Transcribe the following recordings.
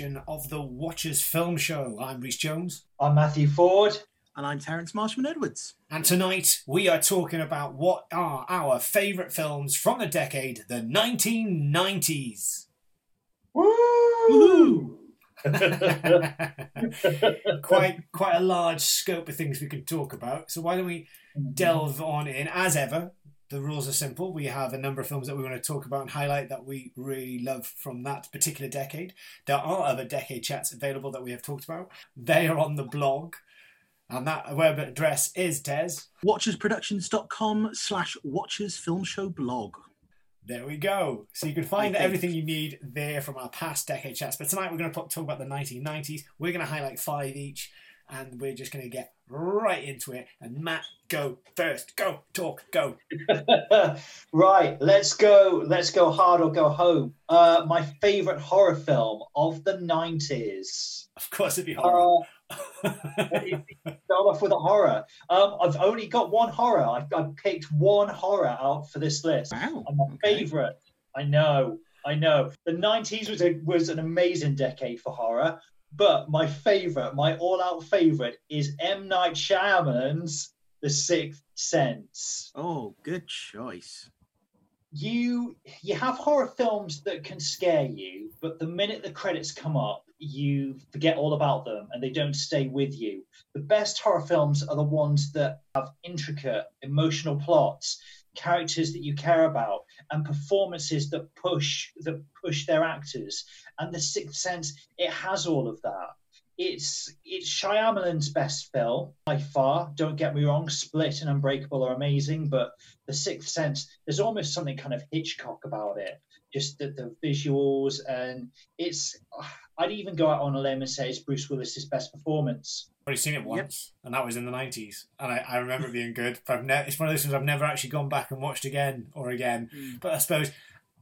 edition of the Watchers Film Show. I'm Rhys Jones. I'm Matthew Ford. And I'm Terence Marshman Edwards. And tonight we are talking about what are our favourite films from the decade, the 1990s. Woo! quite quite a large scope of things we could talk about. So why don't we mm-hmm. delve on in? As ever, the rules are simple. We have a number of films that we want to talk about and highlight that we really love from that particular decade. There are other decade chats available that we have talked about. They are on the blog. And that web address is Des. Watchersproductions.com slash Watchers Film Show blog. There we go. So you can find everything you need there from our past decade chats. But tonight we're going to talk about the 1990s. We're going to highlight five each, and we're just going to get right into it. And Matt, go first. Go talk. Go. right. Let's go. Let's go hard or go home. Uh, my favorite horror film of the 90s. Of course, it'd be horror. Uh, start off with a horror. Um, I've only got one horror. I've, I've, picked one horror out for this list. Wow. And my okay. favorite. I know. I know. The 90s was a, was an amazing decade for horror. But my favorite, my all-out favorite, is M Night Shyamalan's The Sixth Sense. Oh, good choice. You you have horror films that can scare you, but the minute the credits come up, you forget all about them and they don't stay with you. The best horror films are the ones that have intricate emotional plots, characters that you care about, and performances that push that push their actors. And The Sixth Sense, it has all of that. It's it's Shyamalan's best film by far. Don't get me wrong, Split and Unbreakable are amazing, but The Sixth Sense, there's almost something kind of Hitchcock about it. Just the, the visuals and it's I'd even go out on a limb and say it's Bruce Willis's best performance. I've already seen it once, yep. and that was in the nineties, and I, I remember it being good. But I've ne- it's one of those things I've never actually gone back and watched again or again. Mm. But I suppose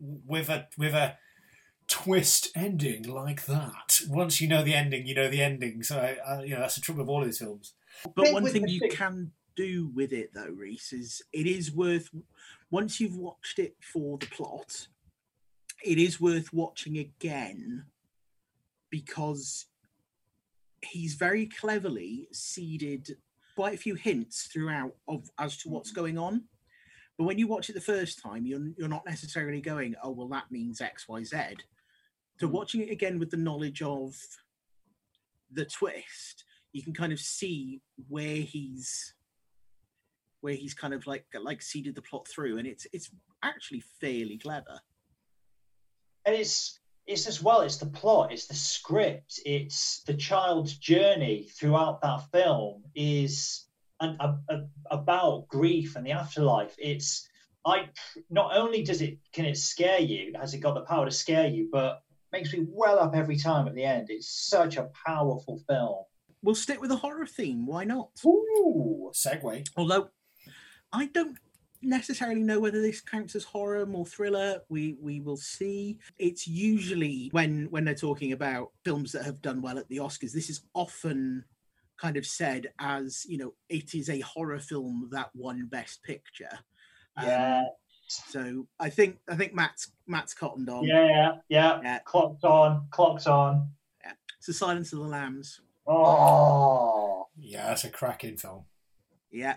with a with a twist ending like that, once you know the ending, you know the ending. So I, I, you know that's the trouble with all of these films. But one thing you can do with it though, Rhys, is it is worth once you've watched it for the plot, it is worth watching again because he's very cleverly seeded quite a few hints throughout of as to what's mm-hmm. going on. But when you watch it the first time, you're you're not necessarily going, "Oh, well, that means X, Y, Z. Z." So mm. watching it again with the knowledge of the twist, you can kind of see where he's where he's kind of like like seeded the plot through, and it's it's actually fairly clever. And it's it's as well it's the plot it's the script it's the child's journey throughout that film is an, a, a, about grief and the afterlife. It's i not only does it can it scare you has it got the power to scare you but makes me well up every time at the end. It's such a powerful film. We'll stick with the horror theme why not? Ooh, segue. Although i don't necessarily know whether this counts as horror or thriller. We we will see. It's usually when when they're talking about films that have done well at the Oscars, this is often kind of said as you know it is a horror film that won Best Picture. Yeah. Um, so I think I think Matt's Matt's cottoned on. Yeah, yeah, yeah. yeah. Clock's on. Clock's on. Yeah. it's So Silence of the Lambs. Oh. Yeah, that's a cracking film. Yeah.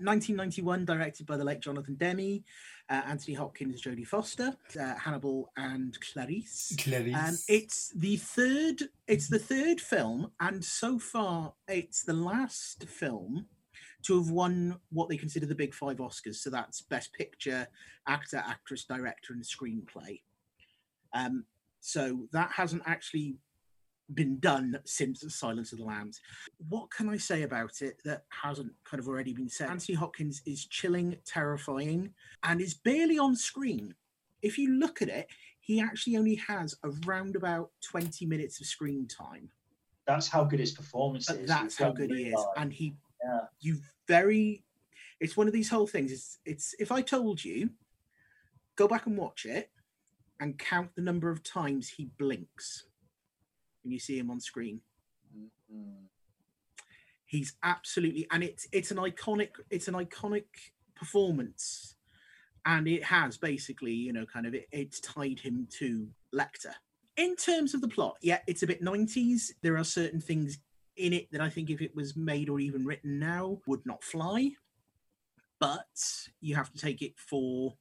1991, uh, directed by the late Jonathan Demme, uh, Anthony Hopkins, Jodie Foster, uh, Hannibal, and Clarice. Clarice. Um, it's the third. It's the third film, and so far, it's the last film to have won what they consider the big five Oscars. So that's Best Picture, Actor, Actress, Director, and Screenplay. Um, so that hasn't actually been done since Silence of the Lambs. What can I say about it that hasn't kind of already been said? Anthony Hopkins is chilling, terrifying, and is barely on screen. If you look at it, he actually only has around about 20 minutes of screen time. That's how good his performance but is. That's how good he is. And he, yeah. you very, it's one of these whole things. It's, it's, if I told you, go back and watch it and count the number of times he blinks when you see him on screen. Mm-hmm. He's absolutely, and it's it's an iconic it's an iconic performance, and it has basically you know kind of it, it's tied him to Lecter. in terms of the plot, yeah, it's a bit 90s. There are certain things in it that I think if it was made or even written now would not fly. But you have to take it for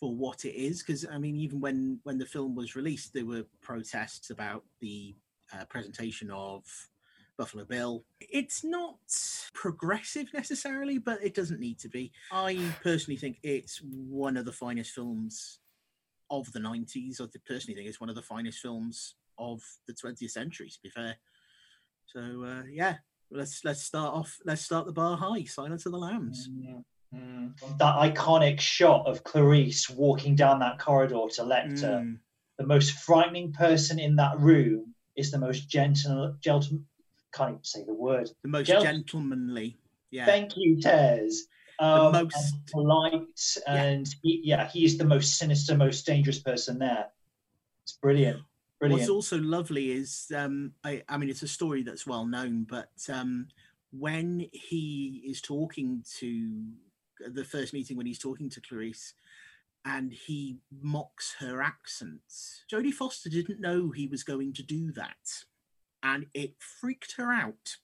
for what it is because I mean even when when the film was released there were protests about the uh, presentation of Buffalo Bill. It's not progressive necessarily, but it doesn't need to be. I personally think it's one of the finest films of the 90s. I personally think it's one of the finest films of the 20th century, to be fair. So, uh, yeah, let's let's start off. Let's start the bar high. Silence of the Lambs. Mm, mm. That iconic shot of Clarice walking down that corridor to Lecter. Mm. The most frightening person in that room is the most gentle, gentle can't even say the word. The most Gel- gentlemanly. Yeah. Thank you, Tez. Um, most- and polite, and yeah. he, yeah, he's the most sinister, most dangerous person there. It's brilliant, brilliant. What's also lovely is, um, I, I mean, it's a story that's well known, but um, when he is talking to the first meeting, when he's talking to Clarice, and he mocks her accent, Jodie Foster didn't know he was going to do that, and it freaked her out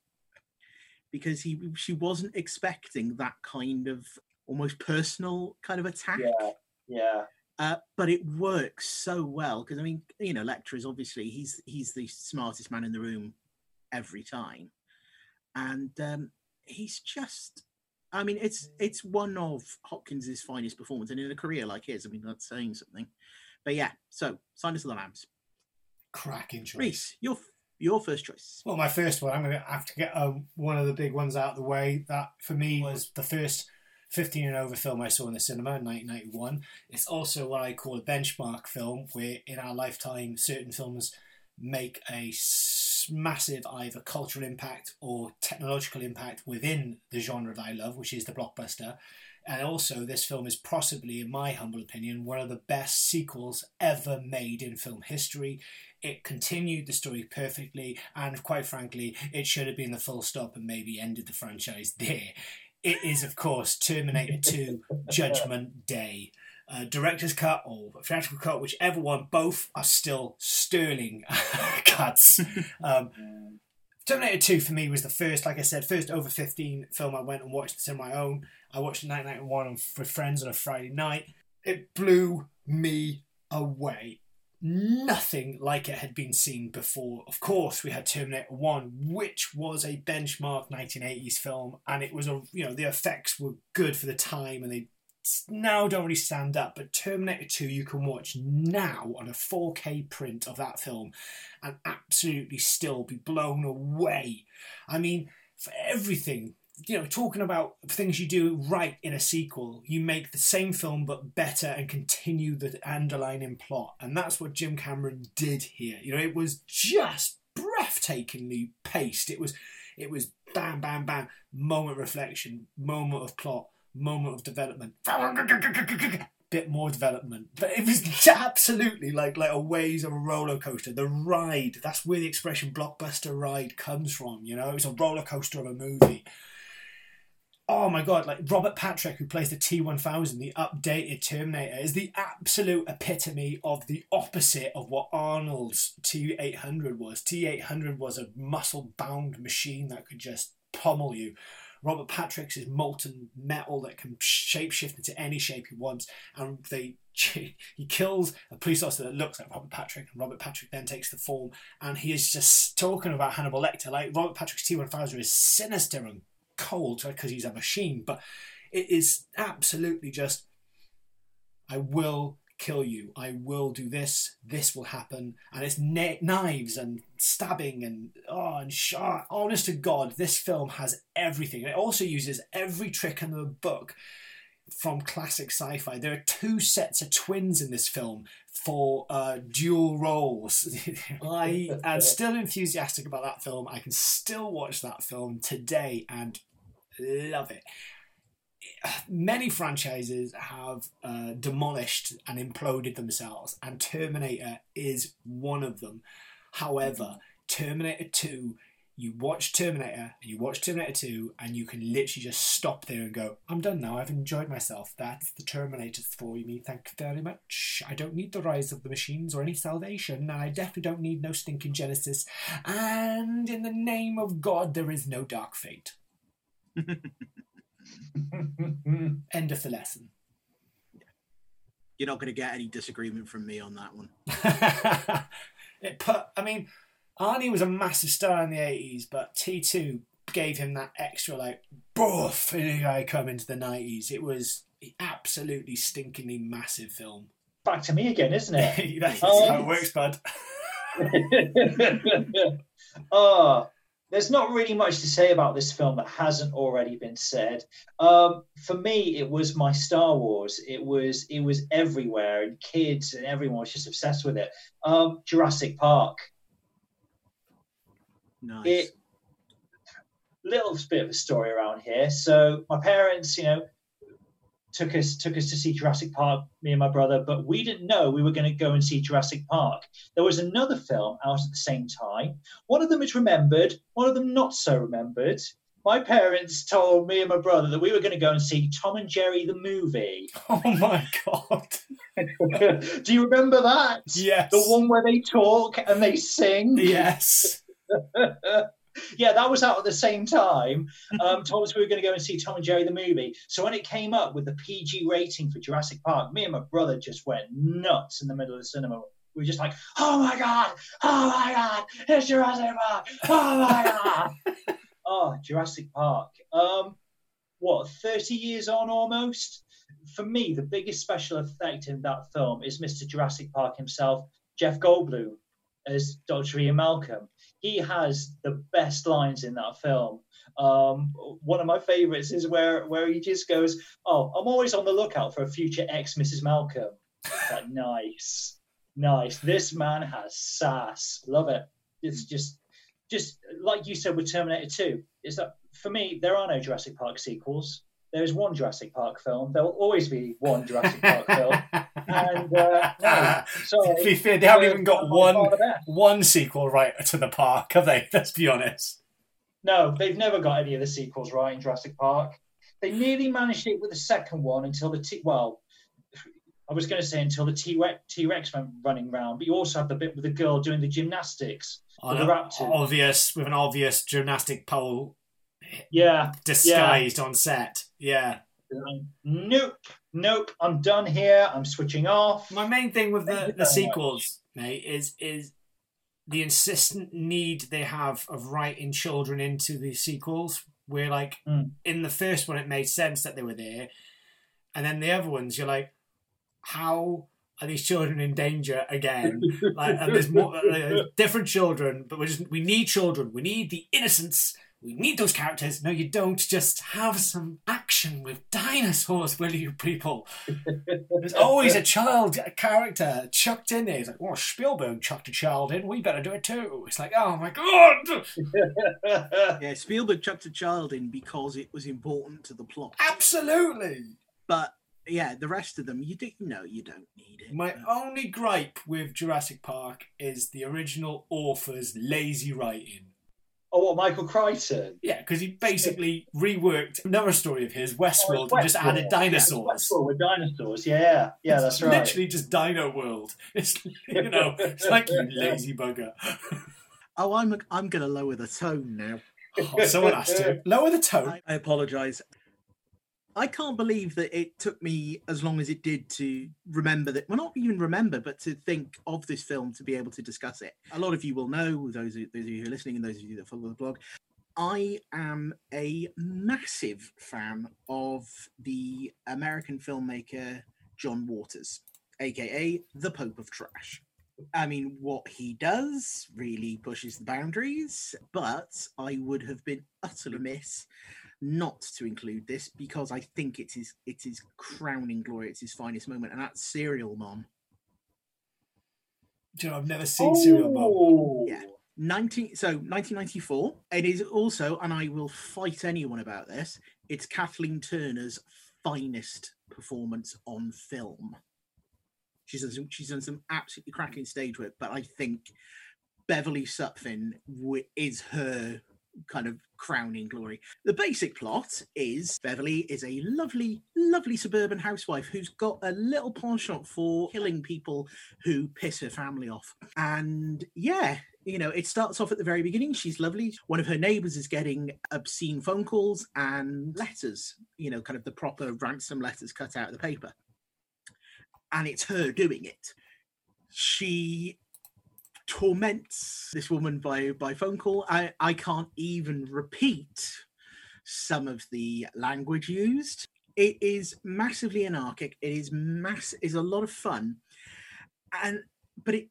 because he she wasn't expecting that kind of almost personal kind of attack. yeah, yeah, Uh, but it works so well because I mean, you know, Lecter is obviously he's he's the smartest man in the room every time, and um, he's just. I mean, it's it's one of Hopkins's finest performance, and in a career like his, I mean, that's saying something. But yeah, so Silence of the Lambs. Cracking choice. Reese, your your first choice. Well, my first one, I'm going to have to get um, one of the big ones out of the way. That for me was the first 15 and over film I saw in the cinema in 1991. It's also what I call a benchmark film, where in our lifetime, certain films make a massive either cultural impact or technological impact within the genre that I love, which is the blockbuster. And also, this film is possibly, in my humble opinion, one of the best sequels ever made in film history. It continued the story perfectly, and quite frankly, it should have been the full stop and maybe ended the franchise there. It is, of course, Terminator 2 Judgment Day. Uh, director's cut or theatrical cut, whichever one, both are still sterling cuts. Um, Terminator 2 for me was the first, like I said, first over 15 film I went and watched this on my own. I watched it 1991 on- with friends on a Friday night. It blew me away. Nothing like it had been seen before. Of course, we had Terminator 1, which was a benchmark 1980s film, and it was a, you know, the effects were good for the time and they now don't really stand up. But Terminator 2, you can watch now on a 4K print of that film and absolutely still be blown away. I mean, for everything, you know, talking about things you do right in a sequel, you make the same film but better and continue the underlying plot. And that's what Jim Cameron did here. You know, it was just breathtakingly paced. It was it was bam, bam, bam, moment reflection, moment of plot, moment of development. Bit more development, but it was absolutely like like a waves of a roller coaster. The ride, that's where the expression blockbuster ride comes from. You know, it was a roller coaster of a movie oh my god, like Robert Patrick, who plays the T one thousand, the updated Terminator, is the absolute epitome of the opposite of what Arnold's T eight hundred was. T eight hundred was a muscle bound machine that could just pummel you. Robert Patrick's is molten metal that can shapeshift into any shape he wants, and they he kills a police officer that looks like Robert Patrick, and Robert Patrick then takes the form, and he is just talking about Hannibal Lecter. Like Robert Patrick's T one thousand is sinister and cold because he's a machine, but it is absolutely just I will kill you. I will do this. This will happen, and it's na- knives and stabbing and oh and shot. Honest to God, this film has everything. It also uses every trick in the book from classic sci-fi. There are two sets of twins in this film for uh, dual roles. I am still enthusiastic about that film. I can still watch that film today and love it. Many franchises have uh, demolished and imploded themselves, and Terminator is one of them. However, Terminator 2 you watch Terminator and you watch Terminator 2 and you can literally just stop there and go, I'm done now. I've enjoyed myself. That's the Terminators for me. Thank you very much. I don't need the rise of the machines or any salvation, and I definitely don't need no stinking Genesis. And in the name of God, there is no dark fate. End of the lesson. You're not going to get any disagreement from me on that one. it put, I mean, Arnie was a massive star in the 80s, but T2 gave him that extra, like, boof, and here I come into the 90s. It was absolutely stinkingly massive film. Back to me again, isn't it? That's um, how it works, bud. oh, there's not really much to say about this film that hasn't already been said. Um, for me, it was my Star Wars. It was it was everywhere, and kids and everyone was just obsessed with it. Um, Jurassic Park. Nice. It little bit of a story around here. So my parents, you know, took us took us to see Jurassic Park, me and my brother, but we didn't know we were going to go and see Jurassic Park. There was another film out at the same time. One of them is remembered, one of them not so remembered. My parents told me and my brother that we were going to go and see Tom and Jerry the movie. Oh my god. Do you remember that? Yes. The one where they talk and they sing? Yes. yeah, that was out at the same time. Um, told us we were going to go and see Tom and Jerry the movie. So when it came up with the PG rating for Jurassic Park, me and my brother just went nuts in the middle of the cinema. We were just like, "Oh my god! Oh my god! It's Jurassic Park! Oh my god!" oh, Jurassic Park. Um, what? Thirty years on, almost. For me, the biggest special effect in that film is Mr. Jurassic Park himself, Jeff Goldblum, as Dr. Ian Malcolm he has the best lines in that film. Um, one of my favorites is where where he just goes, "Oh, I'm always on the lookout for a future ex Mrs. Malcolm." Like, nice, nice. This man has sass. Love it. It's just, just like you said with Terminator 2. Is that for me? There are no Jurassic Park sequels. There's one Jurassic Park film. There will always be one Jurassic Park film. And uh, no, sorry, to be fair, they haven't even got one one sequel right to the park, have they? Let's be honest. No, they've never got any of the sequels right in Jurassic Park. They nearly managed it with the second one until the t- well, I was going to say until the T Rex went running round, but you also have the bit with the girl doing the gymnastics with the raptor. Obvious with an obvious gymnastic pole. Yeah, disguised yeah. on set. Yeah. Nope, nope. I'm done here. I'm switching off. My main thing with the, the sequels, mate, is is the insistent need they have of writing children into the sequels. Where like mm. in the first one, it made sense that they were there, and then the other ones, you're like, how are these children in danger again? like, and there's more uh, different children, but we just we need children. We need the innocence we need those characters. No, you don't. Just have some action with dinosaurs, will you, people? There's always a child character chucked in there. It's like, oh, Spielberg chucked a child in. We better do it too. It's like, oh my god. yeah, Spielberg chucked a child in because it was important to the plot. Absolutely. But yeah, the rest of them, you do no, you don't need it. My only gripe with Jurassic Park is the original author's lazy writing. Oh, what Michael Crichton? Yeah, because he basically reworked another story of his, Westworld, oh, and just added dinosaurs. Yeah, Westworld with dinosaurs, yeah, yeah, that's right. Literally just Dino World. It's you know, it's like you lazy bugger. oh, I'm I'm going to lower the tone now. Oh, someone has to lower the tone. I, I apologise. I can't believe that it took me as long as it did to remember that. Well, not even remember, but to think of this film to be able to discuss it. A lot of you will know, those, those of you who are listening and those of you that follow the blog, I am a massive fan of the American filmmaker John Waters, aka the Pope of Trash. I mean, what he does really pushes the boundaries, but I would have been utterly miss not to include this because I think it is it is crowning glory. It's his finest moment, and that's Serial Mom. Do you know, I've never seen oh. Serial Mom. Oh. Yeah. 19 so 1994 it is also and i will fight anyone about this it's kathleen turner's finest performance on film she's done some, she's done some absolutely cracking stage work but i think Beverly Sutphin w- is her kind of crowning glory. The basic plot is Beverly is a lovely, lovely suburban housewife who's got a little penchant for killing people who piss her family off. And yeah, you know, it starts off at the very beginning. She's lovely. One of her neighbors is getting obscene phone calls and letters, you know, kind of the proper ransom letters cut out of the paper. And it's her doing it. She torments this woman by by phone call. I I can't even repeat some of the language used. It is massively anarchic. It is mass is a lot of fun, and but it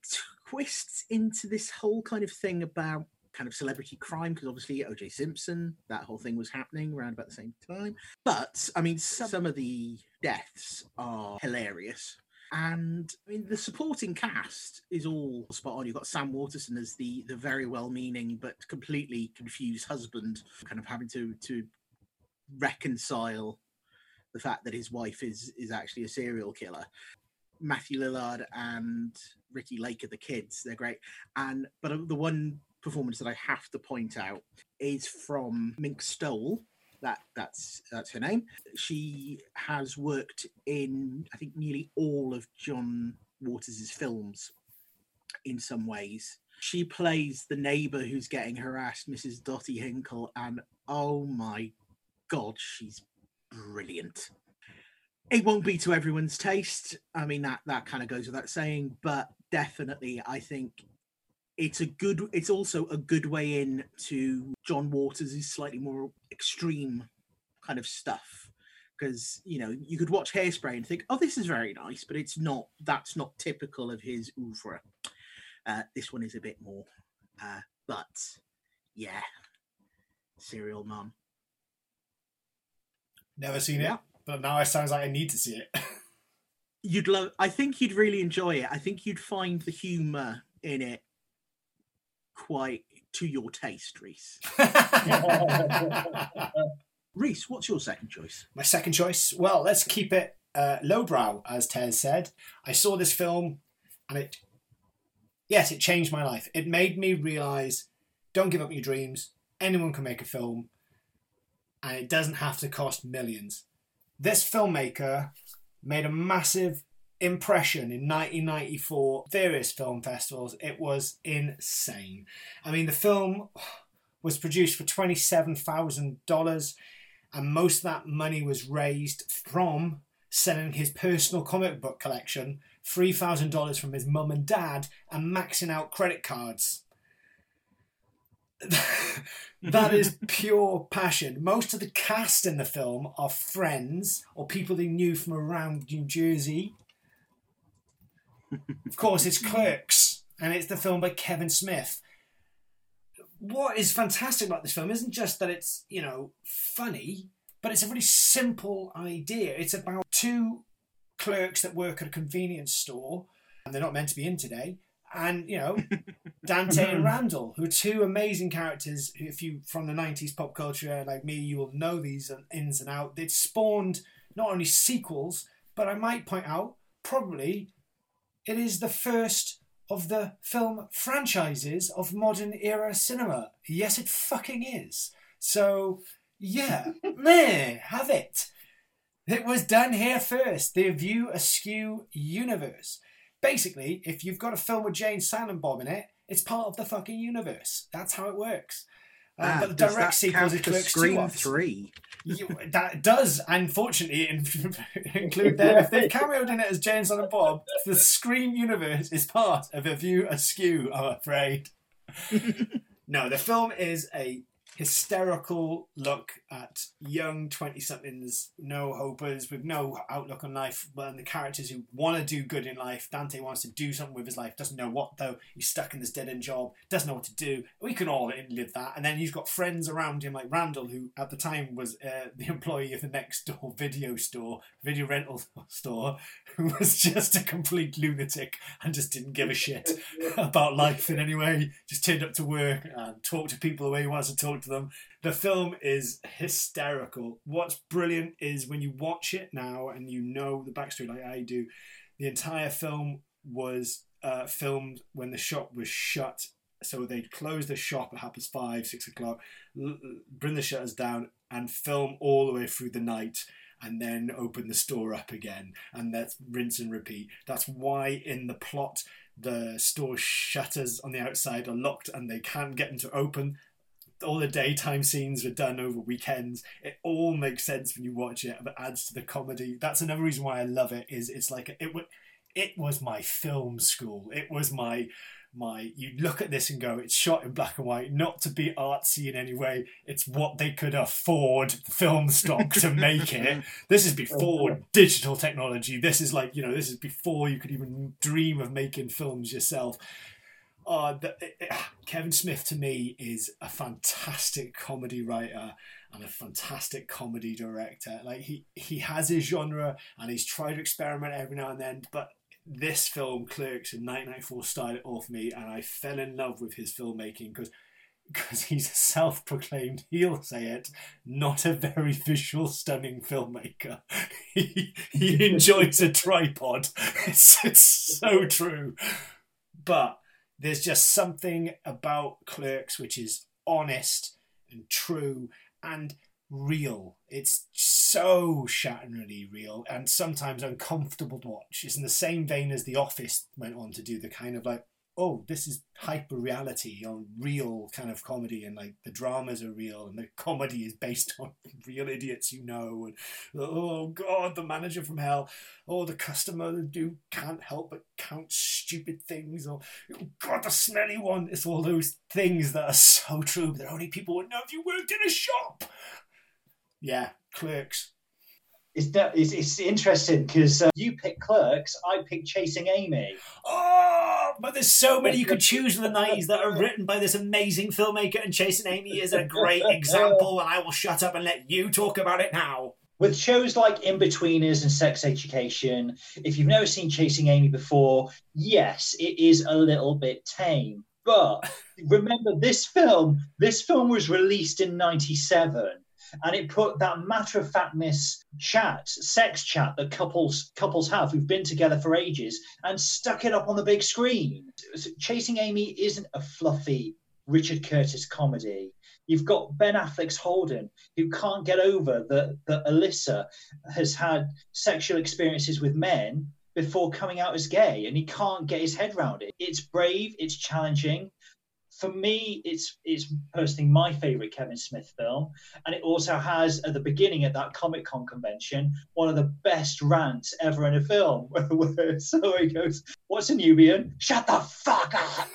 twists into this whole kind of thing about kind of celebrity crime because obviously OJ Simpson, that whole thing was happening around about the same time. But I mean, some, some of the deaths are hilarious. And I mean, the supporting cast is all spot on. You've got Sam Waterston as the the very well-meaning but completely confused husband, kind of having to to reconcile the fact that his wife is is actually a serial killer. Matthew Lillard and Ricki Lake are the kids. They're great. And but the one performance that I have to point out is from Mink Stole, that that's that's her name. She has worked in I think nearly all of John Waters' films in some ways. She plays the neighbor who's getting harassed, Mrs. Dottie Hinkle, and oh my god, she's brilliant. It won't be to everyone's taste. I mean that that kind of goes without saying, but definitely I think it's a good it's also a good way in to john waters' slightly more extreme kind of stuff. Because you know you could watch hairspray and think oh this is very nice but it's not that's not typical of his oeuvre. Uh, this one is a bit more uh, but yeah. Serial mom never seen yeah. it but now it sounds like i need to see it. You'd love i think you'd really enjoy it. I think you'd find the humor in it quite to your taste, Reese. Reese, what's your second choice? My second choice? Well, let's keep it uh, lowbrow, as Tez said. I saw this film and it, yes, it changed my life. It made me realize don't give up your dreams. Anyone can make a film and it doesn't have to cost millions. This filmmaker made a massive impression in 1994, various film festivals. It was insane. I mean, the film was produced for $27,000, and most of that money was raised from selling his personal comic book collection, $3,000 from his mum and dad, and maxing out credit cards. that is pure passion. Most of the cast in the film are friends or people they knew from around New Jersey of course, it's Clerks, and it's the film by Kevin Smith. What is fantastic about this film isn't just that it's, you know, funny, but it's a really simple idea. It's about two clerks that work at a convenience store, and they're not meant to be in today. And you know, Dante and Randall, who are two amazing characters. If you from the '90s pop culture like me, you will know these ins and out. It spawned not only sequels, but I might point out probably it is the first of the film franchises of modern era cinema. Yes, it fucking is. So, yeah, meh, have it. It was done here first. The View Askew universe. Basically, if you've got a film with Jay and Silent Bob in it, it's part of the fucking universe. That's how it works. Uh, ah, but the direct sequels include Scream Three. You, that does, unfortunately, include them. If they've cameoed in it as James and Bob, the Scream universe is part of A View Askew. I'm afraid. no, the film is a hysterical look at young 20 somethings, no hopers, with no outlook on life, but the characters who want to do good in life. Dante wants to do something with his life, doesn't know what though. He's stuck in this dead end job, doesn't know what to do. We can all live that. And then he's got friends around him like Randall, who at the time was uh, the employee of the next door video store, video rental store, who was just a complete lunatic and just didn't give a shit about life in any way. Just turned up to work and talked to people the way he wants to talk them. The film is hysterical. What's brilliant is when you watch it now and you know the backstory like I do, the entire film was uh, filmed when the shop was shut So they'd close the shop at half past five, six o'clock, bring the shutters down, and film all the way through the night and then open the store up again and that's rinse and repeat that's why in the plot the store shutters on the outside are locked and they can't get them to open all the daytime scenes are done over weekends. It all makes sense when you watch it but adds to the comedy. That's another reason why i love it is it's like it would it was my film school. It was my my you look at this and go it's shot in black and white not to be artsy in any way. It's what they could afford film stock to make it. This is before digital technology. This is like you know this is before you could even dream of making films yourself uh, the, it, Kevin Smith to me is a fantastic comedy writer and a fantastic comedy director. Like he he has his genre and he's tried to experiment every now and then, but this film, Clerks in 1994, started it me, and I fell in love with his filmmaking because because he's a self-proclaimed, he'll say it, not a very visual, stunning filmmaker. He, he enjoys a tripod. It's, it's so true. But there's just something about Clerks which is honest and true and real. It's so shatteringly real and sometimes uncomfortable to watch. It's in the same vein as The Office went on to do the kind of like, oh, this is hyper reality on real kind of comedy, and like the dramas are real, and the comedy is based on real idiots you know, and oh god, the manager from hell, oh the customer who can't help but count stupid things, or oh god, the smelly one. It's all those things that are so true, but only people would know if you worked in a shop. Yeah, clerks. It's, it's, it's interesting because uh, you pick Clerks, I pick Chasing Amy. Oh, but there's so many you could choose from the 90s that are written by this amazing filmmaker, and Chasing Amy is a great example, and I will shut up and let you talk about it now. With shows like In Inbetweeners and Sex Education, if you've never seen Chasing Amy before, yes, it is a little bit tame. But remember, this film, this film was released in 97 and it put that matter of factness chat, sex chat that couples couples have who've been together for ages, and stuck it up on the big screen. Chasing Amy isn't a fluffy Richard Curtis comedy. You've got Ben Affleck's Holden, who can't get over that that Alyssa has had sexual experiences with men before coming out as gay, and he can't get his head around it. It's brave, it's challenging, for me, it's it's personally my favorite Kevin Smith film, and it also has at the beginning at that Comic Con convention one of the best rants ever in a film. so he goes, "What's a Nubian? Shut the fuck up!"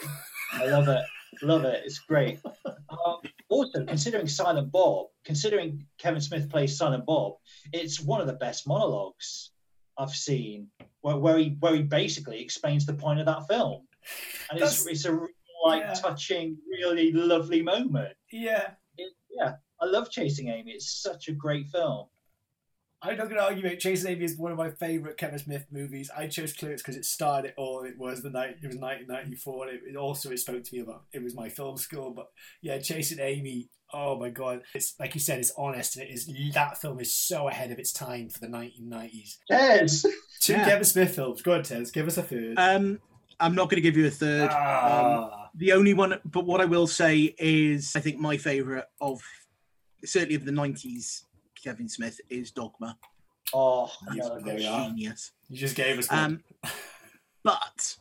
I love it, love it. It's great. Um, also, considering Silent Bob, considering Kevin Smith plays Silent Bob, it's one of the best monologues I've seen, where, where he where he basically explains the point of that film, and it's it's a like yeah. touching, really lovely moment. Yeah. It, yeah. I love Chasing Amy. It's such a great film. I'm not going to argue it. Chasing Amy is one of my favourite Kevin Smith movies. I chose Clerks because it started it all. It was the night. It was 1994. It, it, also it spoke to me about. It was my film school. But yeah, Chasing Amy. Oh my god! It's like you said. It's honest and it is. That film is so ahead of its time for the 1990s. Yes. Two yeah. Kevin Smith films. Go on, Tez. Give us a third. Um, I'm not going to give you a third. Ah. Um, the only one, but what I will say is, I think my favourite of certainly of the '90s Kevin Smith is Dogma. Oh, genius! You just gave us one. Um, but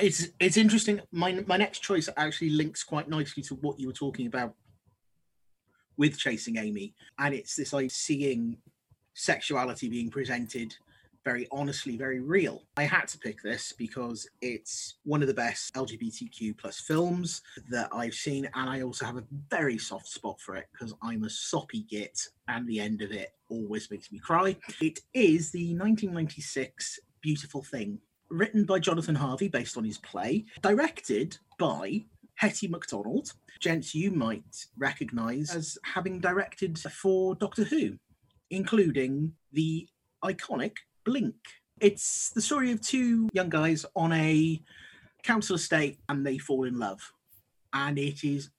it's it's interesting. My my next choice actually links quite nicely to what you were talking about with Chasing Amy, and it's this like seeing sexuality being presented very honestly very real. I had to pick this because it's one of the best LGBTQ plus films that I've seen, and I also have a very soft spot for it because I'm a soppy git, and the end of it always makes me cry. It is the 1996 Beautiful Thing, written by Jonathan Harvey based on his play, directed by Hettie Macdonald, gents you might recognize as having directed for Doctor Who, including the iconic Blink. It's the story of two young guys on a council estate and they fall in love. And it is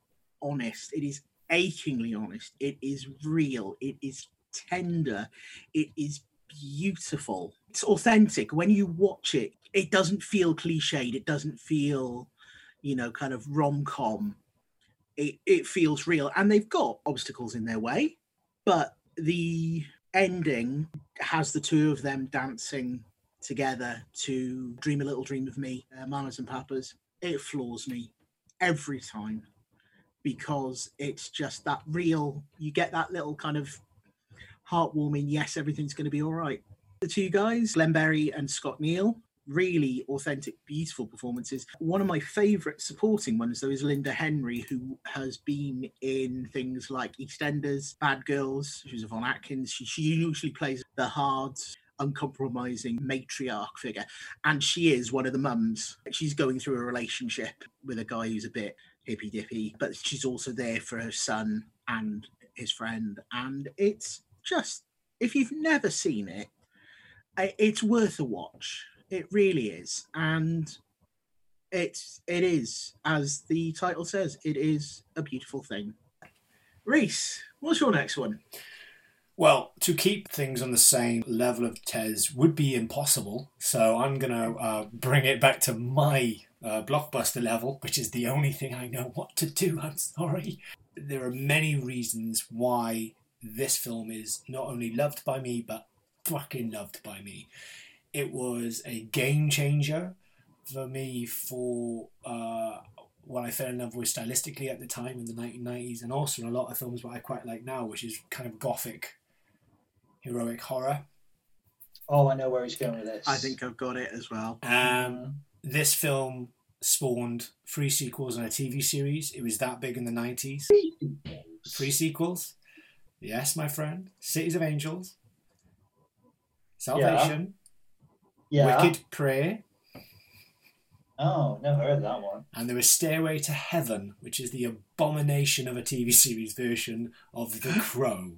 honest. It is achingly honest. It is real. It is tender. It is beautiful. It's authentic. When you watch it, it doesn't feel cliched. It doesn't feel, you know, kind of rom com. It, it feels real. And they've got obstacles in their way, but the ending has the two of them dancing together to Dream a Little Dream of Me, uh, Mamas and Papas. It floors me every time because it's just that real, you get that little kind of heartwarming, yes, everything's going to be all right. The two guys, Glen Berry and Scott Neal, really authentic, beautiful performances. One of my favourite supporting ones, though, is Linda Henry, who has been in things like EastEnders, Bad Girls. She's Yvonne Atkins. She, she usually plays the hard, uncompromising matriarch figure. And she is one of the mums. She's going through a relationship with a guy who's a bit hippy dippy, but she's also there for her son and his friend. And it's just, if you've never seen it, it's worth a watch. It really is. And it's it is, as the title says, it is a beautiful thing. Reese, what's your next one? Well, to keep things on the same level of Tez would be impossible. So I'm going to uh, bring it back to my uh, blockbuster level, which is the only thing I know what to do. I'm sorry. There are many reasons why this film is not only loved by me, but fucking loved by me. It was a game changer for me for uh, what I fell in love with stylistically at the time in the 1990s, and also in a lot of films what I quite like now, which is kind of gothic heroic horror. Oh, I know where he's going with this. I think I've got it as well. Um, this film spawned three sequels and a TV series. It was that big in the 90s. Three sequels. Yes, my friend. Cities of Angels. Salvation. Yeah. Wicked Prey. Oh, never heard that one. And there was Stairway to Heaven, which is the abomination of a TV series version of The Crow,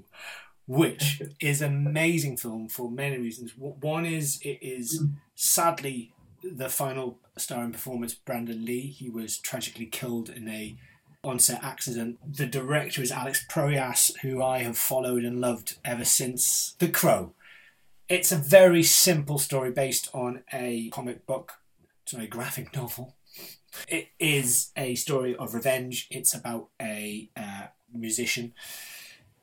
which is an amazing film for many reasons. One is it is sadly the final starring performance Brandon Lee. He was tragically killed in a on-set accident. The director is Alex Proyas, who I have followed and loved ever since The Crow. It's a very simple story based on a comic book, sorry, a graphic novel. It is a story of revenge. It's about a uh, musician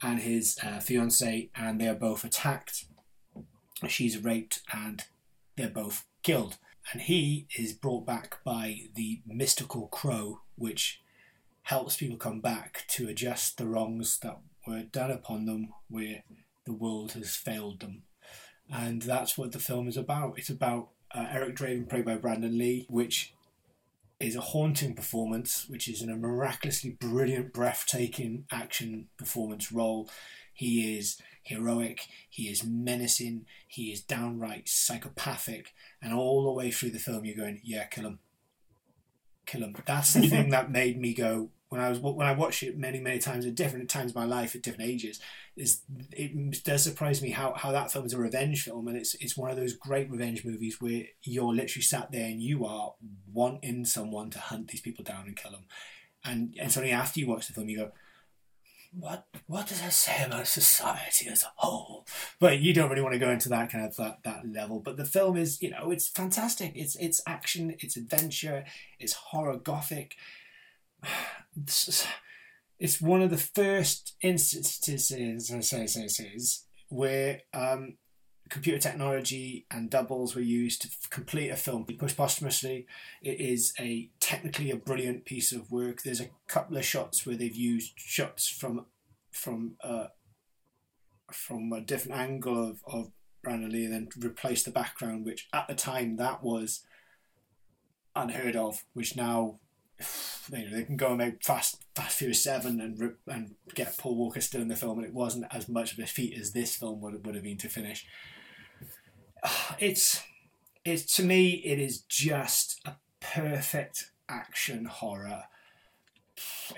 and his uh, fiance, and they are both attacked. She's raped, and they're both killed. And he is brought back by the mystical crow, which helps people come back to adjust the wrongs that were done upon them where the world has failed them. And that's what the film is about. It's about uh, Eric Draven, played by Brandon Lee, which is a haunting performance, which is in a miraculously brilliant, breathtaking action performance role. He is heroic, he is menacing, he is downright psychopathic, and all the way through the film, you're going, "Yeah, kill him, kill him." That's the thing that made me go when I was when I watched it many many times at different times of my life at different ages is it does surprise me how, how that film is a revenge film and it's it's one of those great revenge movies where you're literally sat there and you are wanting someone to hunt these people down and kill them and and only after you watch the film you go what what does that say about society as a whole? But you don't really want to go into that kind of that, that level. But the film is, you know, it's fantastic. It's it's action, it's adventure, it's horror gothic it's one of the first instances I say, say, says, where um, computer technology and doubles were used to complete a film. Posthumously, it is a technically a brilliant piece of work. There's a couple of shots where they've used shots from from uh, from a different angle of, of Brandon Lee and then replaced the background, which at the time that was unheard of, which now you know, they can go and make Fast Fast Furious Seven and and get Paul Walker still in the film, and it wasn't as much of a feat as this film would would have been to finish. It's it's to me, it is just a perfect action horror.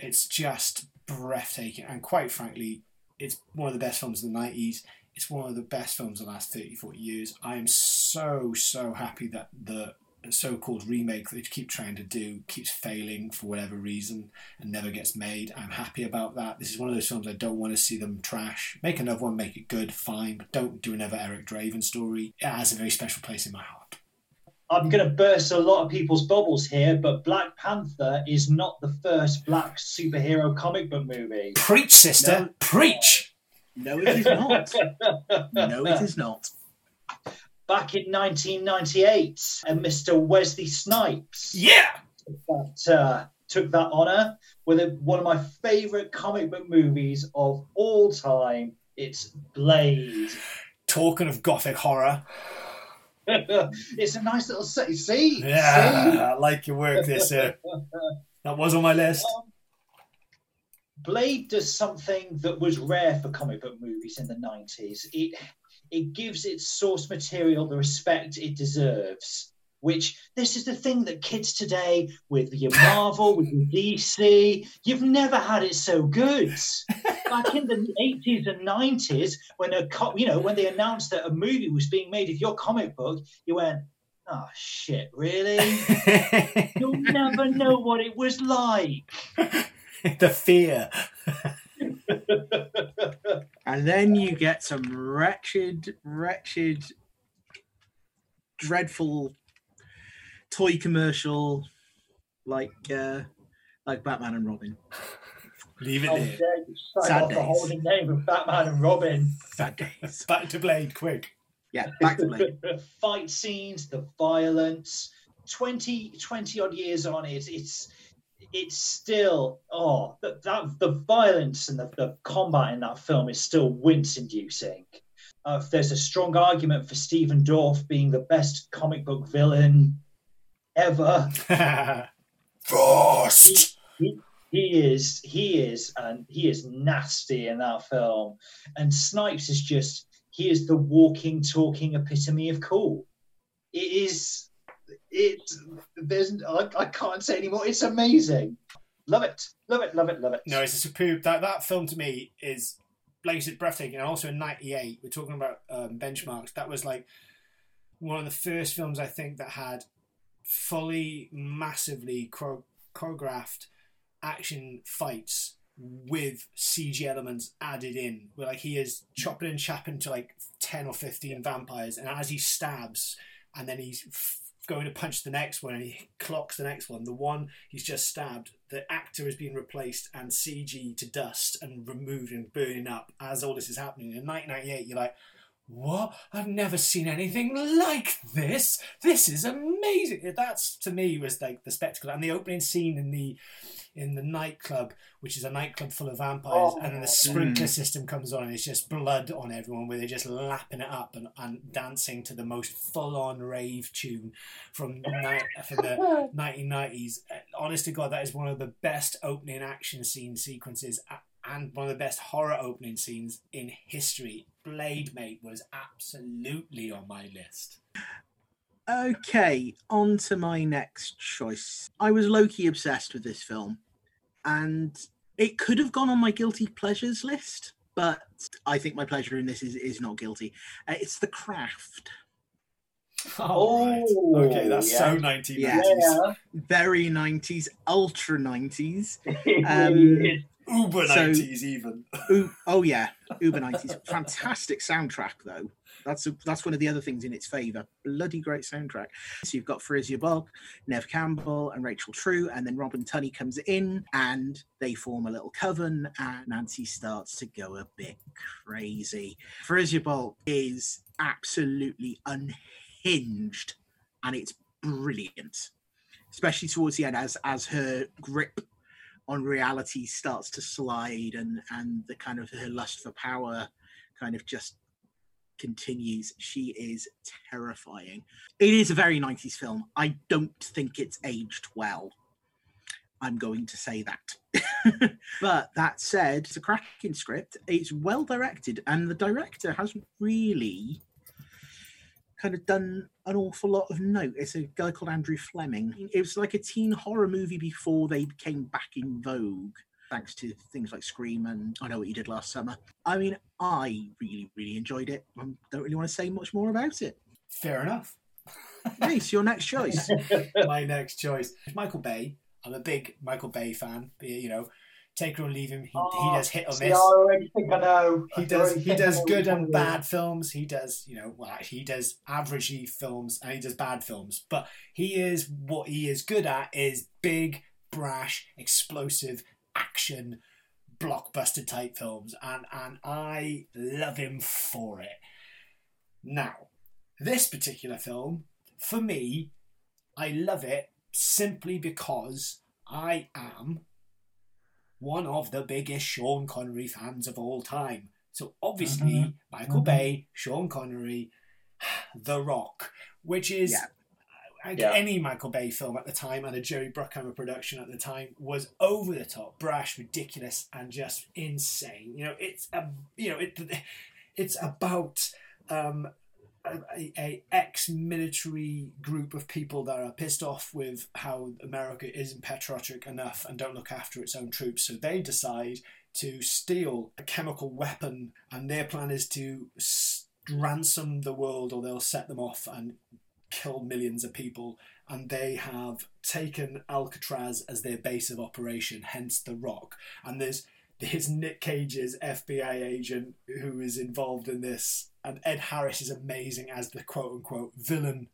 It's just breathtaking, and quite frankly, it's one of the best films of the nineties. It's one of the best films of the last 30, 40 years. I am so, so happy that the so-called remake that they keep trying to do keeps failing for whatever reason and never gets made. I'm happy about that. This is one of those films I don't want to see them trash. Make another one, make it good, fine, but don't do another Eric Draven story. It has a very special place in my heart. I'm going to burst a lot of people's bubbles here, but Black Panther is not the first black superhero comic book movie. Preach, sister, no. preach. No, it is not. no, it is not. Back in 1998, and Mr. Wesley Snipes. Yeah. That, uh, took that honor with a, one of my favorite comic book movies of all time. It's Blade. Talking of gothic horror. it's a nice little set. See? Yeah, See? I like your work this year. that was on my list. Um, Blade does something that was rare for comic book movies in the 90s. It it gives its source material the respect it deserves which this is the thing that kids today with your Marvel, with your DC, you've never had it so good. Back in the 80s and 90s, when a co- you know when they announced that a movie was being made of your comic book, you went, "Oh shit, really? You'll never know what it was like." the fear. And then you get some wretched, wretched, dreadful toy commercial like uh, like Batman and Robin. Leave it oh, there. Sad days. The holding name of Batman and Robin. Sad days. Back to Blade, quick. Yeah, back to Blade. The fight scenes, the violence. 20, 20 odd years on it, it's it's still oh that, that the violence and the, the combat in that film is still wince inducing. Uh, there's a strong argument for Stephen Dorff being the best comic book villain ever. Frost. He, he, he, is he is and he is nasty in that film. And Snipes is just he is the walking, talking epitome of cool. It is it there's I, I can't say anymore. It's amazing. Love it. Love it, love it, love it. No, it's a superb that that film to me is like you said, breathtaking. And also in '98, we're talking about um, benchmarks. That was like one of the first films I think that had fully, massively choreographed action fights with CG elements added in, where like he is chopping and chapping to like ten or fifteen vampires, and as he stabs, and then he's going to punch the next one, and he clocks the next one. The one he's just stabbed, the actor is being replaced and CG to dust and removed and burning up as all this is happening. In 1998, you're like, what? I've never seen anything like this. This is amazing. That's to me was like the spectacle and the opening scene in the in the nightclub, which is a nightclub full of vampires, oh, and then the sprinkler mm. system comes on and it's just blood on everyone where they're just lapping it up and, and dancing to the most full on rave tune from, from the 1990s. Honest to God, that is one of the best opening action scene sequences and one of the best horror opening scenes in history. Blade Mate was absolutely on my list. Okay, on to my next choice. I was low key obsessed with this film, and it could have gone on my guilty pleasures list, but I think my pleasure in this is, is not guilty. Uh, it's The Craft. Oh, right. okay, that's yeah. so 1990s. Yeah. Very 90s, ultra 90s. Um, Uber nineties, so, even. oh yeah, Uber nineties. Fantastic soundtrack though. That's a, that's one of the other things in its favour. Bloody great soundtrack. So you've got Fairuza Balk, Neve Campbell, and Rachel True, and then Robin Tunney comes in, and they form a little coven, and Nancy starts to go a bit crazy. Fairuza Balk is absolutely unhinged, and it's brilliant, especially towards the end as as her grip on reality starts to slide and and the kind of her lust for power kind of just continues. She is terrifying. It is a very 90s film. I don't think it's aged well. I'm going to say that. But that said it's a cracking script. It's well directed and the director hasn't really kind of done an awful lot of note. It's a guy called Andrew Fleming. It was like a teen horror movie before they came back in vogue, thanks to things like Scream and I Know What You Did Last Summer. I mean, I really, really enjoyed it. I don't really want to say much more about it. Fair enough. Nice, your next choice. My next choice. Michael Bay. I'm a big Michael Bay fan. You know, take or leave him. He, Oh, he does hit or See, I miss. already think I know. He I does he does good and bad films. He does you know well he does averagey films and he does bad films. But he is what he is good at is big, brash, explosive action, blockbuster type films, and and I love him for it. Now, this particular film for me, I love it simply because I am one of the biggest Sean Connery fans of all time. So obviously, Mhm. Michael Mhm. Bay, Sean Connery, The Rock, which is Yeah. like Yeah. any Michael Bay film at the time and a Jerry Bruckheimer production at the time was over the top, brash, ridiculous, and just insane. You know, it's a you know it it's about um, a, a ex-military group of people that are pissed off with how America isn't patriotic enough and don't look after its own troops. So they decide to steal a chemical weapon, and their plan is to ransom the world, or they'll set them off and kill millions of people. And they have taken Alcatraz as their base of operation, hence the Rock. And there's there's Nick Cage's FBI agent who is involved in this, and Ed Harris is amazing as the quote unquote villain,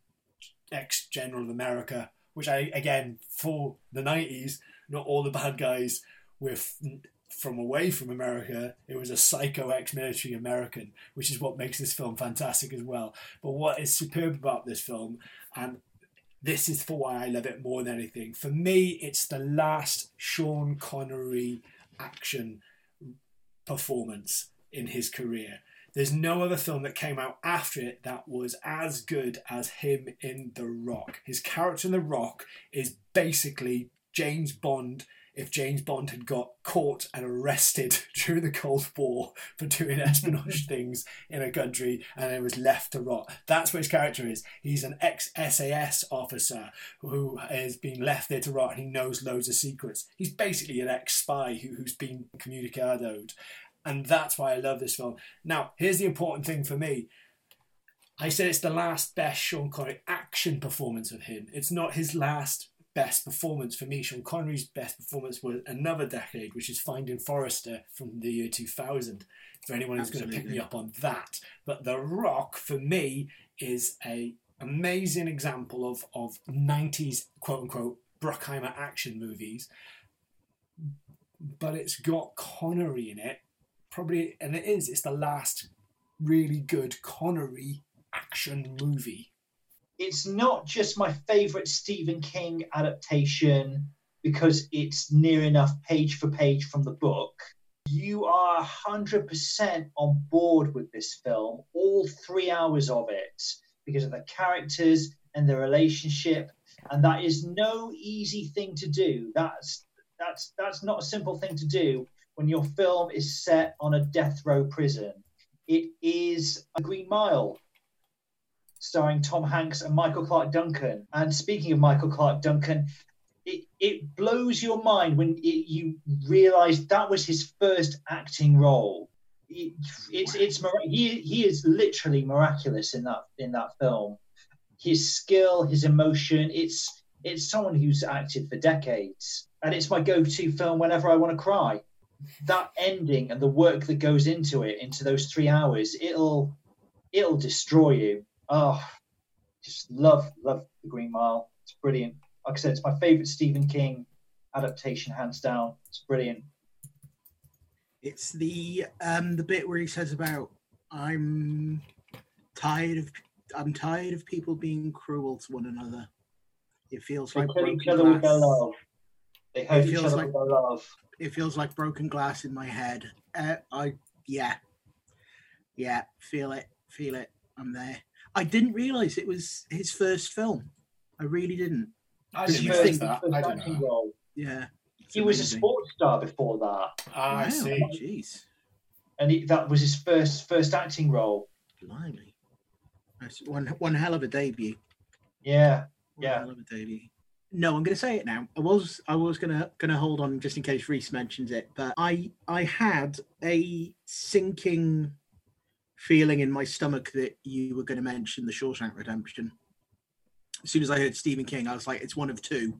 ex general of America. Which I again for the nineties, not all the bad guys were from away from America. It was a psycho ex-military American, which is what makes this film fantastic as well. But what is superb about this film, and this is for why I love it more than anything. For me, it's the last Sean Connery action performance in his career. There's no other film that came out after it that was as good as him in The Rock. His character in The Rock is basically James Bond if James Bond had got caught and arrested during the Cold War for doing espionage things in a country and then was left to rot. That's what his character is. He's an ex SAS officer who has been left there to rot and he knows loads of secrets. He's basically an ex spy who, who's been communicadoed. And that's why I love this film. Now, here's the important thing for me. I said it's the last best Sean Connery action performance of him. It's not his last best performance for me. Sean Connery's best performance was another decade, which is Finding Forrester from the year 2000. For anyone who's going to pick me up on that, but The Rock for me is a amazing example of of 90s quote unquote Bruckheimer action movies. But it's got Connery in it, probably, and it is. It's the last really good Connery action movie. It's not just my favorite Stephen King adaptation because it's near enough page for page from the book. You are 100% on board with this film, all three hours of it, because of the characters and the relationship. And that is no easy thing to do. That's that's that's not a simple thing to do when your film is set on a death row prison. It is a Green Mile starring Tom Hanks and Michael Clarke Duncan. And speaking of Michael Clarke Duncan, it, it blows your mind when it, you realize that was his first acting role. It, it's it's he he is literally miraculous in that in that film. His skill, his emotion, it's it's someone who's acted for decades, and it's my go-to film whenever I want to cry. That ending and the work that goes into it, into those three hours, it'll it'll destroy you. Oh, just love love the Green Mile. It's brilliant. Like I said, it's my favorite Stephen King adaptation, hands down. It's brilliant. It's the um the bit where he says about I'm tired of I'm tired of people being cruel to one another. It feels They like each broken other with their glass. They hurt each feels other like- with their love. It feels like broken glass in my head. Uh, I yeah, yeah, feel it, feel it. I'm there. I didn't realize it was his first film. I really didn't. I Did didn't you realise think- that. I didn't know. Yeah, it's He was a sports star before that, Ah, I see. Jeez, and he, that was his first first acting role. blimey. That's one one hell of a debut. Yeah, One Yeah. hell of a debut. No, I'm going to say it now. I was I was gonna gonna hold on just in case Reese mentions it, but I I had a sinking feeling in my stomach that you were going to mention the Shawshank Redemption. As soon as I heard Stephen King, I was like, it's one of two.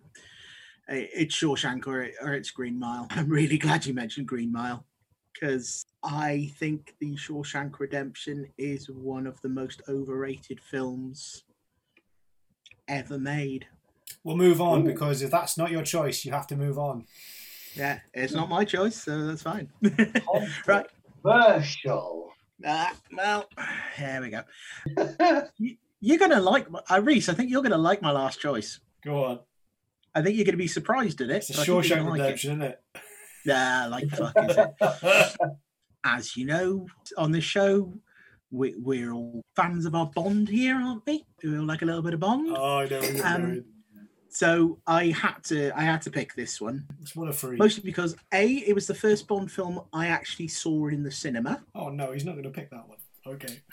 it's Shawshank or, or it's Green Mile. I'm really glad you mentioned Green Mile because I think the Shawshank Redemption is one of the most overrated films ever made. We'll move on Ooh. because if that's not your choice, you have to move on. Yeah, it's not my choice, so that's fine. right. Controversial. Uh, well, here we go. you, are going to like, uh, Reese, I think you're going to like my last choice. Go on. I think you're going to be surprised at it. It's a Shawshank like Redemption, it. isn't it? Yeah, like fuck is it? As you know, on this show, we, we're all fans of our Bond here, aren't we? We all like a little bit of Bond. Oh, I know. Um, so I had to I had to pick this one. It's one of three. Mostly because A, it was the first Bond film I actually saw in the cinema. Oh no, he's not going to pick that one. Okay.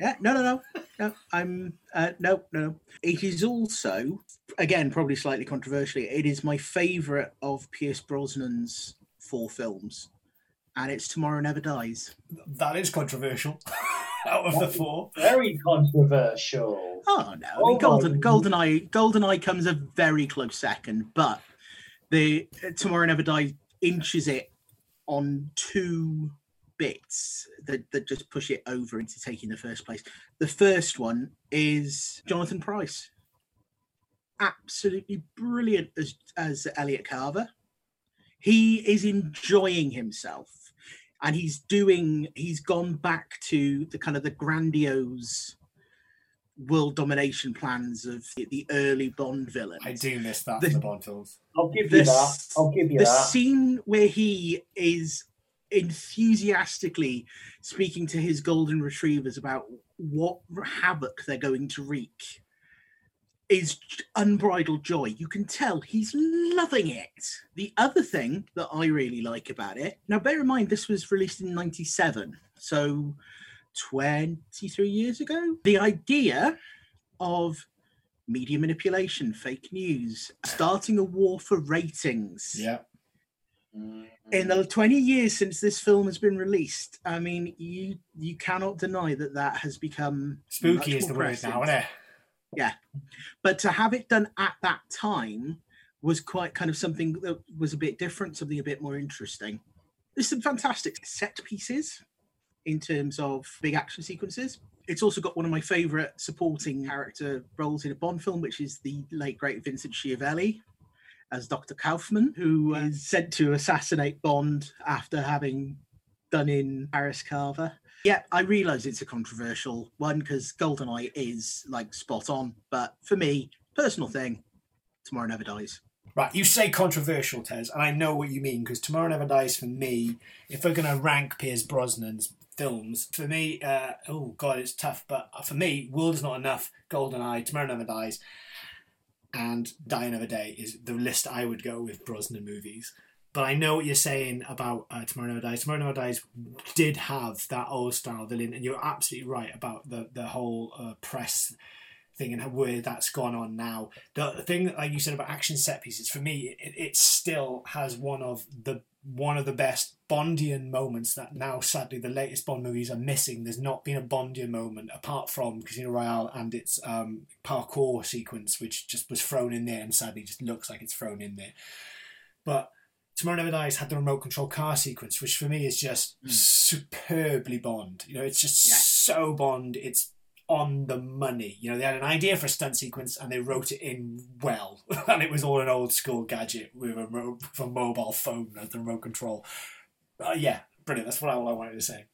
Yeah, no, no, no, no. I'm uh, no, no. It is also, again, probably slightly controversially, it is my favourite of Pierce Brosnan's four films, and it's Tomorrow Never Dies. That is controversial. Out of the four, very controversial. Oh no, I mean, oh, Golden Goldeneye Goldeneye comes a very close second, but the uh, Tomorrow Never Dies inches it on two bits that, that just push it over into taking the first place. The first one is Jonathan Pryce. Absolutely brilliant as, as Elliot Carver. He is enjoying himself and he's doing, he's gone back to the kind of the grandiose world domination plans of the, early Bond villains. I do miss that the, the Bond films. I'll give you that. I'll give you the that. The scene where he is enthusiastically speaking to his golden retrievers about what havoc they're going to wreak is unbridled joy. You can tell he's loving it. The other thing that I really like about it, now bear in mind this was released in 97, so 23 years ago. The idea of media manipulation, fake news, starting a war for ratings. Yeah in the 20 years since this film has been released, I mean, you you cannot deny that that has become spooky is the word now, isn't it? Yeah, but to have it done at that time was quite kind of something that was a bit different, something a bit more interesting. There's some fantastic set pieces in terms of big action sequences. It's also got one of my favourite supporting character roles in a Bond film, which is the late great Vincent Schiavelli, as Dr. Kaufman, who is sent to assassinate Bond after having done in Paris Carver. Yeah, I realise it's a controversial one because Goldeneye is like spot on, but for me, personal thing, Tomorrow Never Dies. Right, you say controversial, Tez, and I know what you mean because Tomorrow Never Dies for me, if we're going to rank Pierce Brosnan's films, for me, uh, oh god, it's tough, but for me, World is Not Enough, Goldeneye, Tomorrow Never Dies, and Die Another Day is the list I would go with Brosnan movies. But I know what you're saying about uh, Tomorrow Never Dies. Tomorrow Never Dies did have that old style villain, and you're absolutely right about the the whole uh, press thing and where that's gone on now. The thing, like you said about action set pieces, for me, it, it still has one of the one of the best Bondian moments that now sadly the latest Bond movies are missing. There's not been a Bondian moment apart from Casino Royale and its um, parkour sequence, which just was thrown in there and sadly just looks like it's thrown in there. But Tomorrow Never Dies had the remote control car sequence, which for me is just mm. superbly Bond. You know, it's just yeah. so Bond. It's on the money. You know, they had an idea for a stunt sequence and they wrote it in well, and it was all an old school gadget with a, mo- a mobile phone as the remote control. Uh, yeah, brilliant. That's what I, all I wanted to say.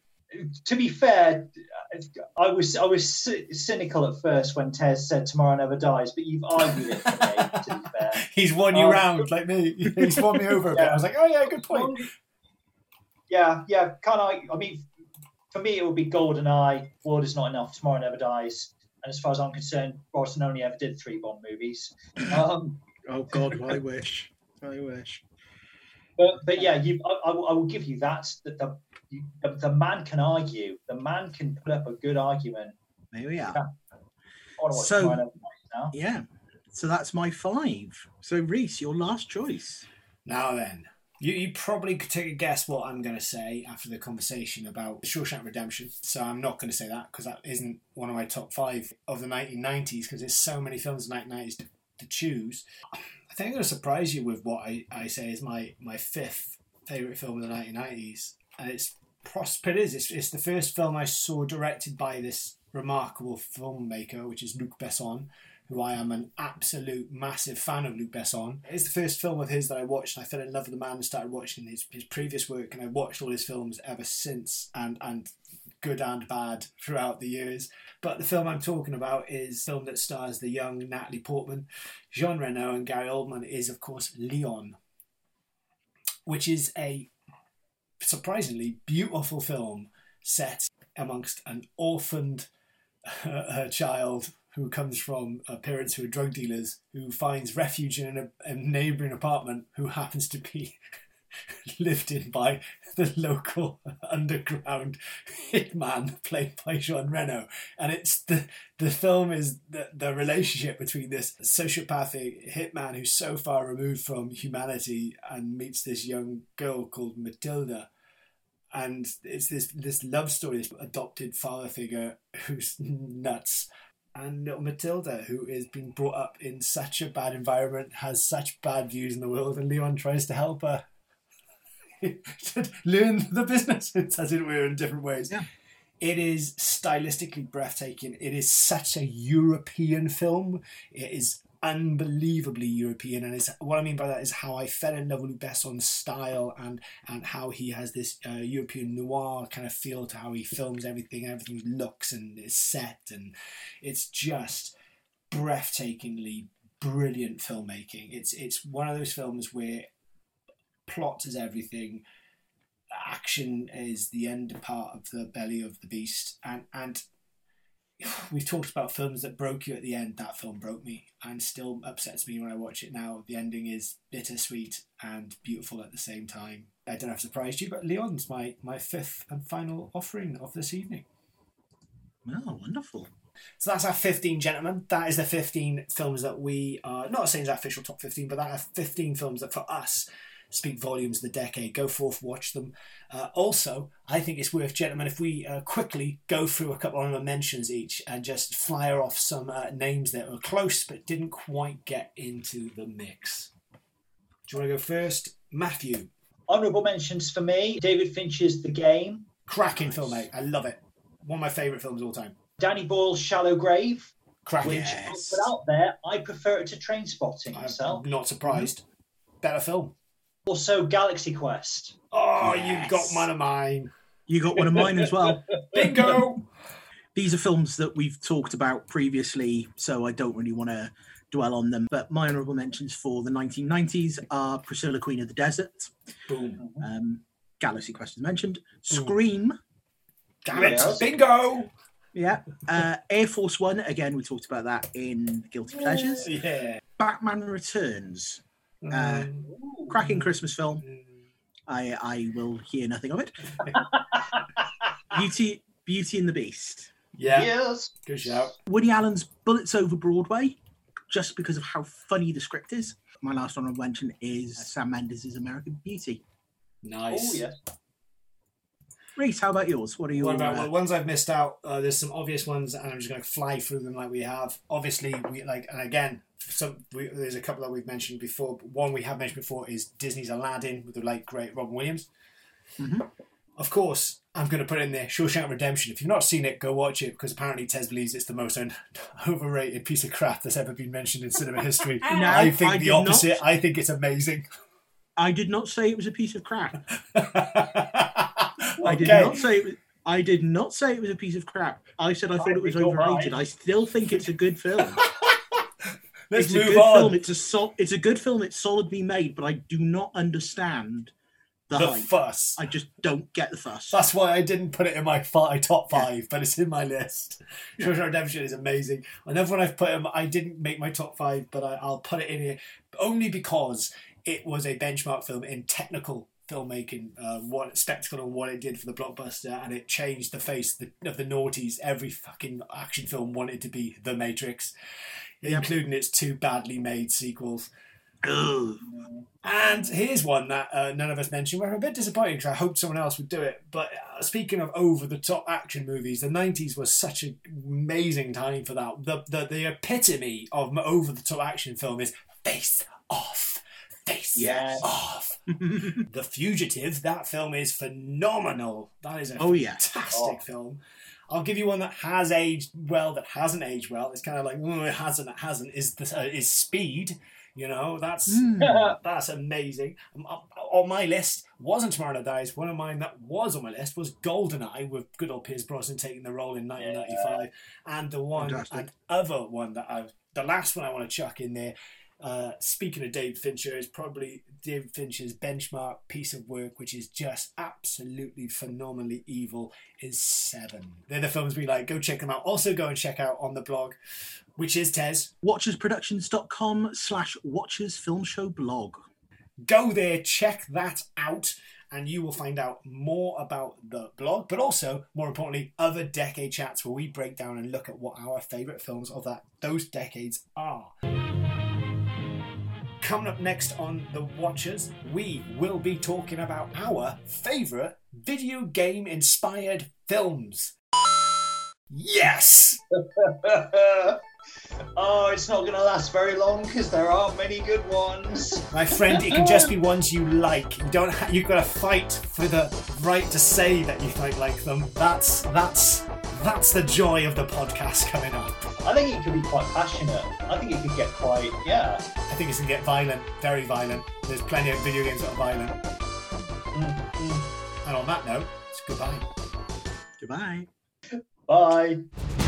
To be fair, I was I was cynical at first when Tez said "Tomorrow Never Dies," but you've argued it for me. to be fair, he's won you um, round like me. He's won me over a yeah. bit. I was like, "Oh yeah, good point." Yeah, yeah, kind of. I mean, for me, it would be GoldenEye, World is Not Enough, Tomorrow Never Dies. And as far as I'm concerned, Brosnan only ever did three Bond movies. Um, oh, God, I wish. I wish. But, but yeah, you, I, I, will give you that. That the, the, the man can argue. The man can put up a good argument. There we are. So, yeah. So that's my five. So, Reese, your last choice. Now then, you, you probably could take a guess what I'm going to say after the conversation about Shawshank Redemption. So I'm not going to say that because that isn't one of my top five of the 1990s because there's so many films in the 1990s to choose, I think I'm going to surprise you with what I, I say is my, my fifth favourite film of the 1990s. And it's Prosper is. It's, it's the first film I saw directed by this remarkable filmmaker, which is Luc Besson, who I am an absolute massive fan of Luc Besson. It's the first film of his that I watched, and I fell in love with the man and started watching his, his previous work, and I watched all his films ever since, and, and good and bad throughout the years. But the film I'm talking about is a film that stars the young Natalie Portman, Jean Reno, and Gary Oldman is, of course, Leon, which is a surprisingly beautiful film set amongst an orphaned uh, child who comes from uh, parents who are drug dealers who finds refuge in a, a neighbouring apartment who happens to be lived in by the local underground hitman played by Jean Reno. And it's the the film is the, the relationship between this sociopathic hitman who's so far removed from humanity and meets this young girl called Matilda. And it's this this love story, this adopted father figure who's nuts and little Matilda, who is being brought up in such a bad environment, has such bad views in the world, and Leon tries to help her learn the business, as it were, in different ways. Yeah. It is stylistically breathtaking. It is such a European film. It is unbelievably European, and it's what I mean by that is how I fell in love with Besson's style and and how he has this uh, European noir kind of feel to how he films everything, everything looks and is set, and it's just breathtakingly brilliant filmmaking. It's it's one of those films where plot is everything, action is the end part of the belly of the beast, and and we've talked about films that broke you at the end. That film broke me and still upsets me when I watch it now. The ending is bittersweet and beautiful at the same time. I don't know if I've surprised you, but Leon's my, my fifth and final offering of this evening. Oh, wonderful. So that's our 15, gentlemen. That is the 15 films that we are not saying it's our official top 15, but that are 15 films that for us speak volumes of the decade. Go forth, watch them. Uh, also, I think it's worth, gentlemen, if we uh, quickly go through a couple of mentions each and just flyer off some uh, names that were close but didn't quite get into the mix. Do you want to go first? Matthew. Honourable mentions for me David Fincher's The Game. Cracking film, mate. I love it. One of my favourite films of all time. Danny Boyle's Shallow Grave. Cracking. Which, Yes. put out there, I prefer it to Train Spotting I'm myself. not surprised. Better film. Also, Galaxy Quest. Oh, you Yes. got one of mine. You got one of mine as well. Bingo. These are films that we've talked about previously, so I don't really want to dwell on them. But my honourable mentions for the 1990s are Priscilla, Queen of the Desert, Boom. um, Galaxy Quest as mentioned, Scream, Damn it. Yes. Bingo. yeah, uh, Air Force One. Again, we talked about that in Guilty Pleasures. Yeah. Batman Returns, Uh, Mm. cracking Christmas film. I I will hear nothing of it. Beauty Beauty and the Beast. Yeah. Yes. Good shout. Woody Allen's Bullets Over Broadway, just because of how funny the script is. My last honorable mention is Sam Mendes' American Beauty. Nice. Oh, yes. Reese, how about yours? What are your What about uh, well, ones I've missed out? Uh, there's some obvious ones, and I'm just going to fly through them like we have. Obviously, we like, and again, some we, there's a couple that we've mentioned before. But one we have mentioned before is Disney's Aladdin with the late great Robin Williams. Mhm. Of course, I'm going to put in there Shawshank Redemption. If you've not seen it, go watch it because apparently Tez believes it's the most un- overrated piece of crap that's ever been mentioned in cinema history. No, I think I the did not. opposite. I think it's amazing. I did not say it was a piece of crap. I I did not say it was. I did not say it was a piece of crap. I said I thought it was overrated. right. I still think it's a good film. Let's it's a good on. film. It's a sol- It's a good film. It's solidly made, but I do not understand the, the fuss. I just don't get the fuss. That's why I didn't put it in my fi top five, but it's in my list. Shawshank Redemption is amazing. Another one I've put in, I didn't make my top five, but I, I'll put it in here only because it was a benchmark film in technical filmmaking, uh, what spectacle and what it did for the blockbuster, and it changed the face of the, of the noughties. Every fucking action film wanted to be The Matrix, Yep. including its two badly made sequels. Ugh. And here's one that uh, none of us mentioned. i'm a bit disappointed because I hoped someone else would do it. But uh, speaking of over the top action movies, the 90s was such an amazing time for that. The, the, the epitome of over the top action film is Face Off. Face Yes. Off. the Fugitive, that film is phenomenal. That is a Oh, yeah. fantastic Oh. film. I'll give you one that has aged well, that hasn't aged well. It's kind of like, oh, it hasn't, it hasn't. Is the, uh, is Speed? You know, that's Mm. that's amazing. Um, uh, On my list wasn't Tomorrow Never Dies. One of mine that was on my list was Goldeneye with good old Pierce Brosnan taking the role in 1995, and the one Fantastic. and other one that I, the last one I want to chuck in there. Uh, speaking of David Fincher, is probably David Fincher's benchmark piece of work, which is just absolutely phenomenally evil. Is Seven. They're the films we like. Go check them out. Also, go and check out on the blog, which is Tez. Watchersproductions.com slash Watchers Film Show blog. go there, check that out, and you will find out more about the blog, but also, more importantly, other decade chats where we break down and look at what our favourite films of that those decades are. Coming up next on The Watchers, we will be talking about our favourite video game inspired films. Yes! oh, it's not going to last very long because there aren't many good ones. My friend, it can just be ones you like. You don't. Ha- you've got to fight for the right to say that you might like them. That's that's that's the joy of the podcast coming up. I think it could be quite passionate. I think it could get quite, yeah. I think it's gonna get violent, very violent. There's plenty of video games that are violent. Mm, mm. And on that note, it's goodbye. Goodbye. Bye.